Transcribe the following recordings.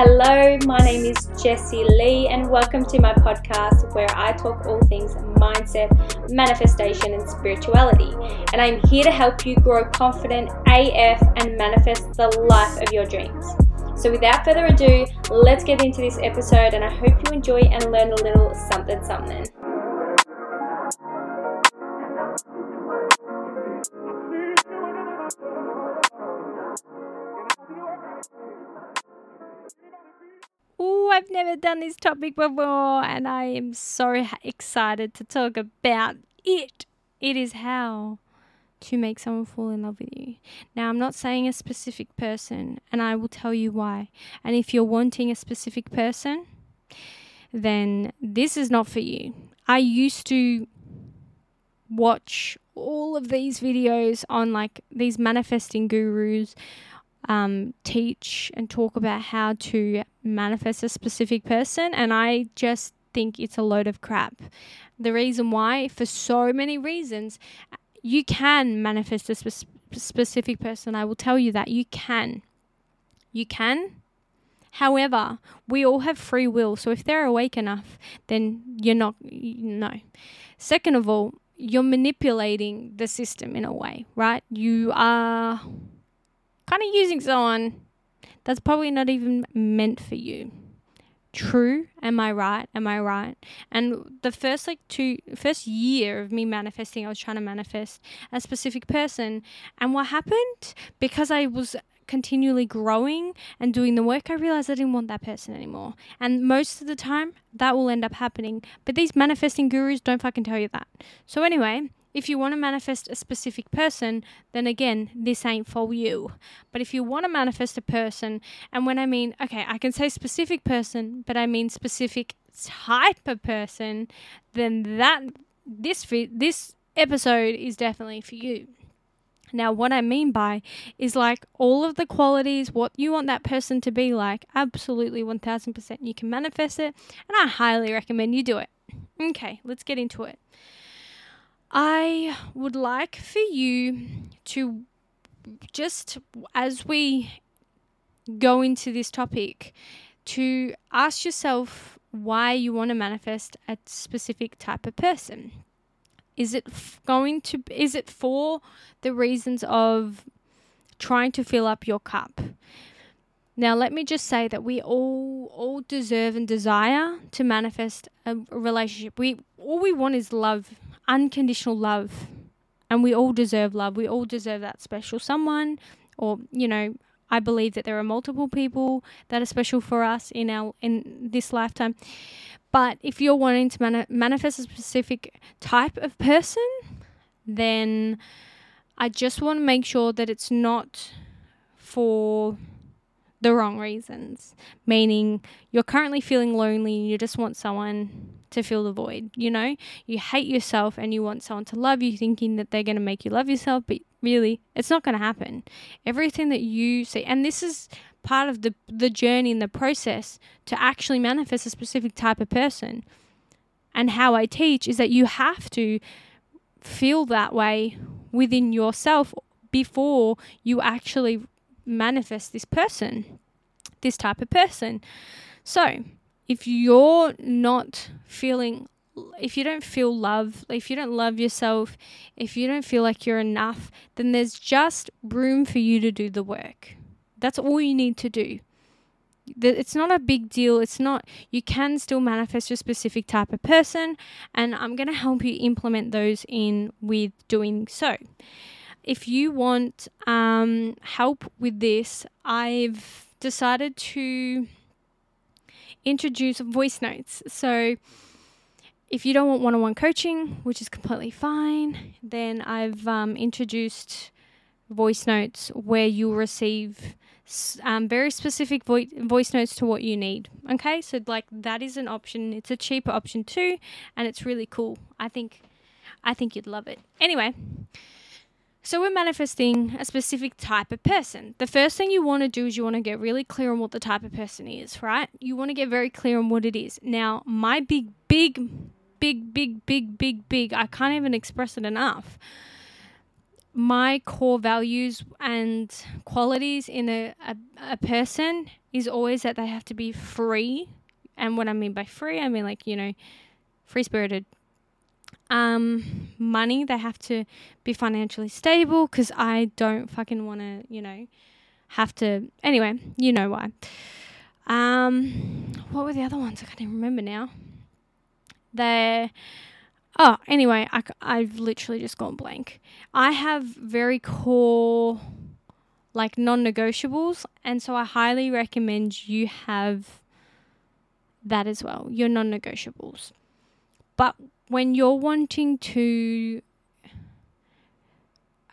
Hello, my name is Jesy Lee, and welcome to my podcast where I talk all things mindset, manifestation, and spirituality. And I'm here to help you grow confident AF and manifest the life of your dreams. So, without further ado, let's get into this episode, and I hope you enjoy and learn a little something something. I've never done this topic before, and I am so excited to talk about it. It is how to make someone fall in love with you. Now, I'm not saying a specific person, and I will tell you why. And if you're wanting a specific person, then this is not for you. I used to watch all of these videos on like these manifesting gurus um, teach and talk about how to manifest a specific person, and I just think it's a load of crap. The reason why, for so many reasons, you can manifest a spe- specific person. I will tell you that you can. You can. However, we all have free will, so if they're awake enough, then you're not. No. Second of all, you're manipulating the system in a way, right? You are kind of using someone that's probably not even meant for you. True, am I right? Am I right? And the first like two first year of me manifesting, I was trying to manifest a specific person. And what happened? Because I was continually growing and doing the work, I realized I didn't want that person anymore. And most of the time, that will end up happening. But these manifesting gurus don't fucking tell you that. So, anyway, if you want to manifest a specific person, then again, this ain't for you. But if you want to manifest a person, and when I mean, okay, I can say specific person, but I mean specific type of person, then that this this episode is definitely for you. Now, what I mean by is like all of the qualities, what you want that person to be like, absolutely 1000% you can manifest it, and I highly recommend you do it. Okay, let's get into it. I would like for you to just as we go into this topic to ask yourself why you want to manifest a specific type of person. Is it going to is it for the reasons of trying to fill up your cup? Now, let me just say that we all all deserve and desire to manifest a, a relationship. We all we want is love unconditional love. And we all deserve love. We all deserve that special someone or, you know, I believe that there are multiple people that are special for us in our in this lifetime. But if you're wanting to mani- manifest a specific type of person, then I just want to make sure that it's not for the wrong reasons. Meaning, you're currently feeling lonely and you just want someone to fill the void. You know, you hate yourself and you want someone to love you, thinking that they're going to make you love yourself, but really, it's not going to happen. Everything that you see, and this is part of the the journey and the process to actually manifest a specific type of person. And how I teach is that you have to feel that way within yourself before you actually manifest this person, this type of person. So, if you're not feeling if you don't feel love, if you don't love yourself, if you don't feel like you're enough, then there's just room for you to do the work. That's all you need to do. It's not a big deal. It's not, you can still manifest your specific type of person, and I'm going to help you implement those in with doing so. If you want um, help with this, I've decided to introduce voice notes. So if you don't want one on one coaching, which is completely fine, then I've um, introduced voice notes where you'll receive um, very specific vo- voice notes to what you need. Okay, so like that is an option. It's a cheaper option too, and it's really cool. I think, I think you'd love it. Anyway, so we're manifesting a specific type of person. The first thing you want to do is you want to get really clear on what the type of person is, right? You want to get very clear on what it is. Now, my big, big big, big, big, big, big. I can't even express it enough. My core values and qualities in a, a, a person is always that they have to be free. And what I mean by free, I mean like, you know, free spirited. Um, money, they have to be financially stable because I don't fucking want to, you know, have to. Anyway, you know why. Um, what were the other ones? I can't even remember now. They're. Oh, anyway, I, I've literally just gone blank. I have very core, like non negotiables, and so I highly recommend you have that as well, your non negotiables. But when you're wanting to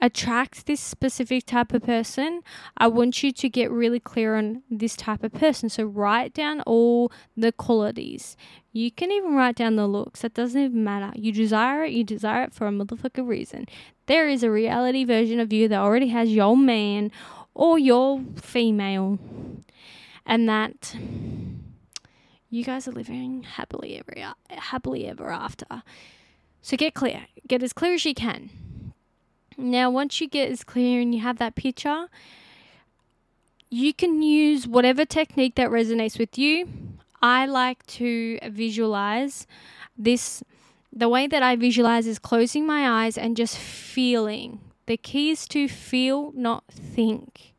attract this specific type of person, I want you to get really clear on this type of person. So write down all the qualities. You can even write down the looks. That doesn't even matter. You desire it, you desire it for a motherfucker reason. There is a reality version of you that already has your man or your female. And that you guys are living happily ever happily ever after. So get clear. Get as clear as you can. Now, once you get as clear and you have that picture, you can use whatever technique that resonates with you. I like to visualize this. The way that I visualize is closing my eyes and just feeling. The key is to feel, not think.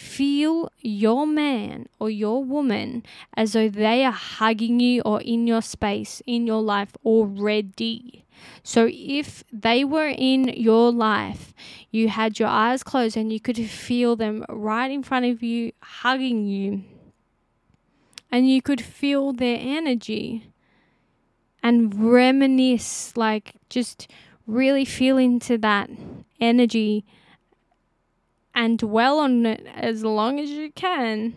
Feel your man or your woman as though they are hugging you or in your space, in your life already. So if they were in your life, you had your eyes closed and you could feel them right in front of you, hugging you, and you could feel their energy and reminisce, like just really feel into that energy and dwell on it as long as you can,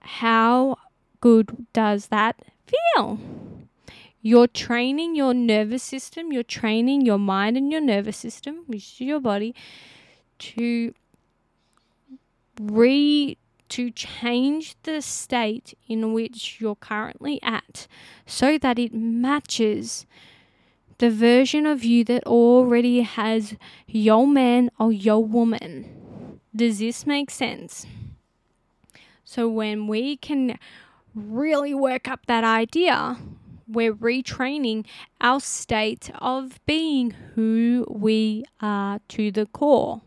how good does that feel? You're training your nervous system, you're training your mind and your nervous system, which is your body, to re to change the state in which you're currently at so that it matches the version of you that already has your man or your woman. Does this make sense? So, when we can really work up that idea, we're retraining our state of being who we are to the core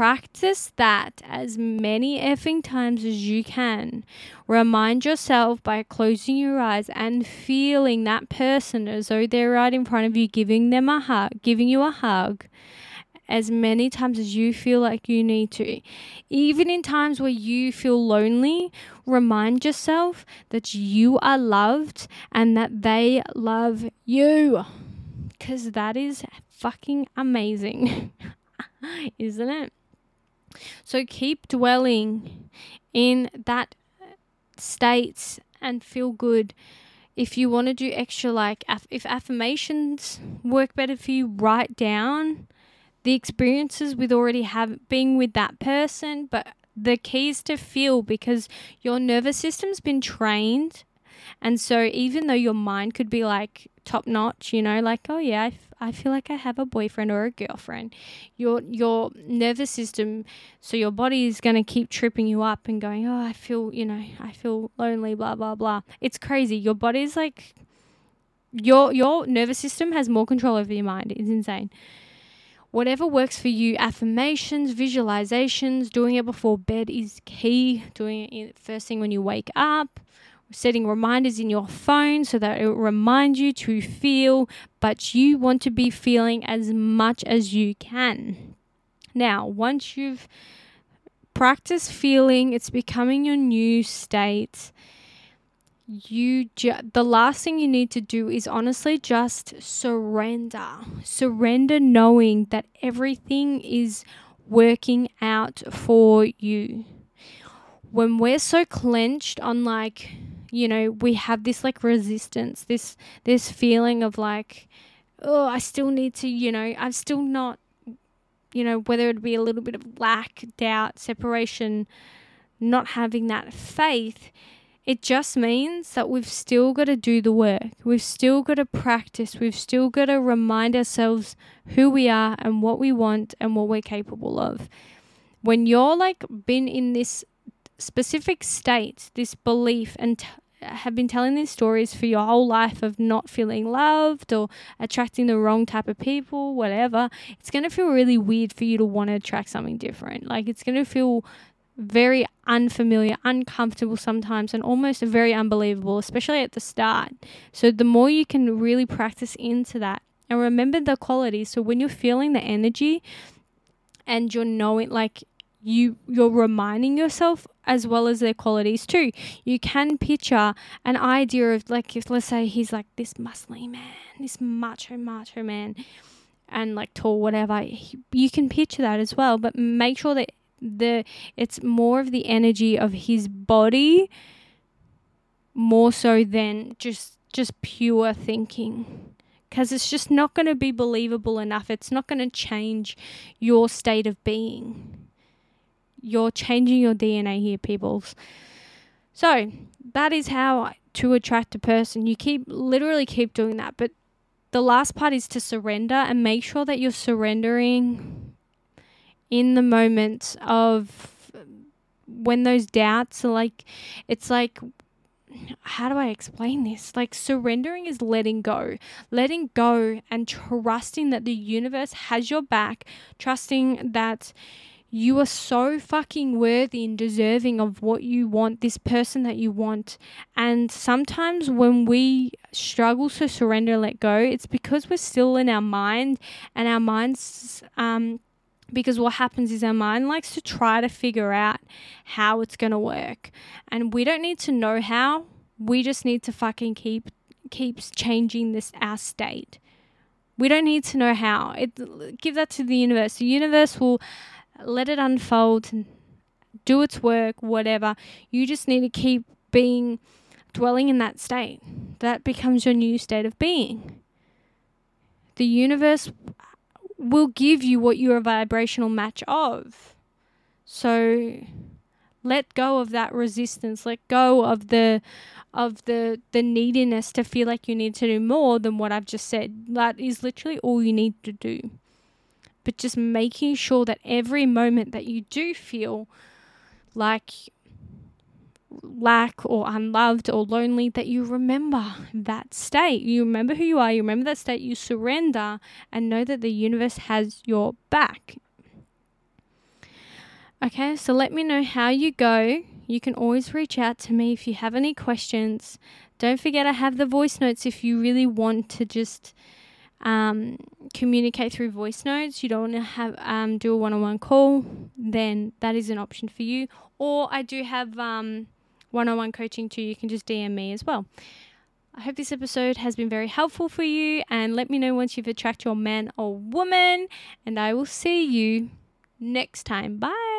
practice that as many effing times as you can. Remind yourself by closing your eyes and feeling that person as though they're right in front of you, giving them a hug, giving you a hug as many times as you feel like you need to. Even in times where you feel lonely, remind yourself that you are loved and that they love you. Because that is fucking amazing, isn't it? So keep dwelling in that state and feel good. If you want to do extra, like if affirmations work better for you, write down the experiences with already have being with that person. But the key is to feel because your nervous system's been trained and so even though your mind could be like top notch, you know, like, oh yeah, I, f- I feel like I have a boyfriend or a girlfriend, your, your nervous system, so your body is going to keep tripping you up and going, oh, I feel, you know, I feel lonely, blah, blah, blah. It's crazy. Your body's like, your, your nervous system has more control over your mind. It's insane whatever works for you affirmations visualizations doing it before bed is key doing it first thing when you wake up setting reminders in your phone so that it will remind you to feel, but you want to be feeling as much as you can. Now, once you've practiced feeling, it's becoming your new state. You ju- the last thing you need to do is honestly just surrender. Surrender knowing that everything is working out for you. When we're so clenched on like you know, we have this like resistance, this this feeling of like, oh, I still need to, you know, I'm still not, you know, whether it be a little bit of lack, doubt, separation, not having that faith. It just means that we've still got to do the work. We've still got to practice. We've still got to remind ourselves who we are and what we want and what we're capable of. When you're like been in this specific state, this belief, and t- have been telling these stories for your whole life of not feeling loved or attracting the wrong type of people, whatever, it's going to feel really weird for you to want to attract something different. Like it's going to feel very unfamiliar, uncomfortable sometimes, and almost very unbelievable, especially at the start. So, the more you can really practice into that and remember the qualities. So, when you're feeling the energy and you're knowing, like, you you're reminding yourself as well as their qualities too. You can picture an idea of like if let's say he's like this muscly man, this macho macho man, and like tall whatever. You can picture that as well, but make sure that the it's more of the energy of his body more so than just just pure thinking because it's just not going to be believable enough it's not going to change your state of being you're changing your DNA here peoples so that is how to attract a person. You keep literally keep doing that but the last part is to surrender and make sure that you're surrendering in the moment of when those doubts are like, it's like, how do I explain this? Like, surrendering is letting go, letting go and trusting that the universe has your back, trusting that you are so fucking worthy and deserving of what you want, this person that you want. And sometimes when we struggle to surrender and let go, it's because we're still in our mind and our minds um, because what happens is our mind likes to try to figure out how it's going to work. And we don't need to know how we just need to fucking keep keeps changing this our state. We don't need to know how. It give that to the universe. The universe will let it unfold and do its work whatever you just need to keep being dwelling in that state that becomes your new state of being the universe will give you what you're a vibrational match of. So let go of that resistance, let go of the of the the neediness to feel like you need to do more than what I've just said. That is literally all you need to do. But just making sure that every moment that you do feel like lack or unloved or lonely that you remember that state. You remember who you are, you remember that state, you surrender and know that the universe has your back. Okay, so let me know how you go. You can always reach out to me if you have any questions. Don't forget, I have the voice notes if you really want to just um, communicate through voice notes. You don't want to have um, do a one-on-one call, then that is an option for you. Or I do have um, one on one coaching too, you can just DM me as well. I hope this episode has been very helpful for you and let me know once you've attracted your man or woman and I will see you next time. Bye.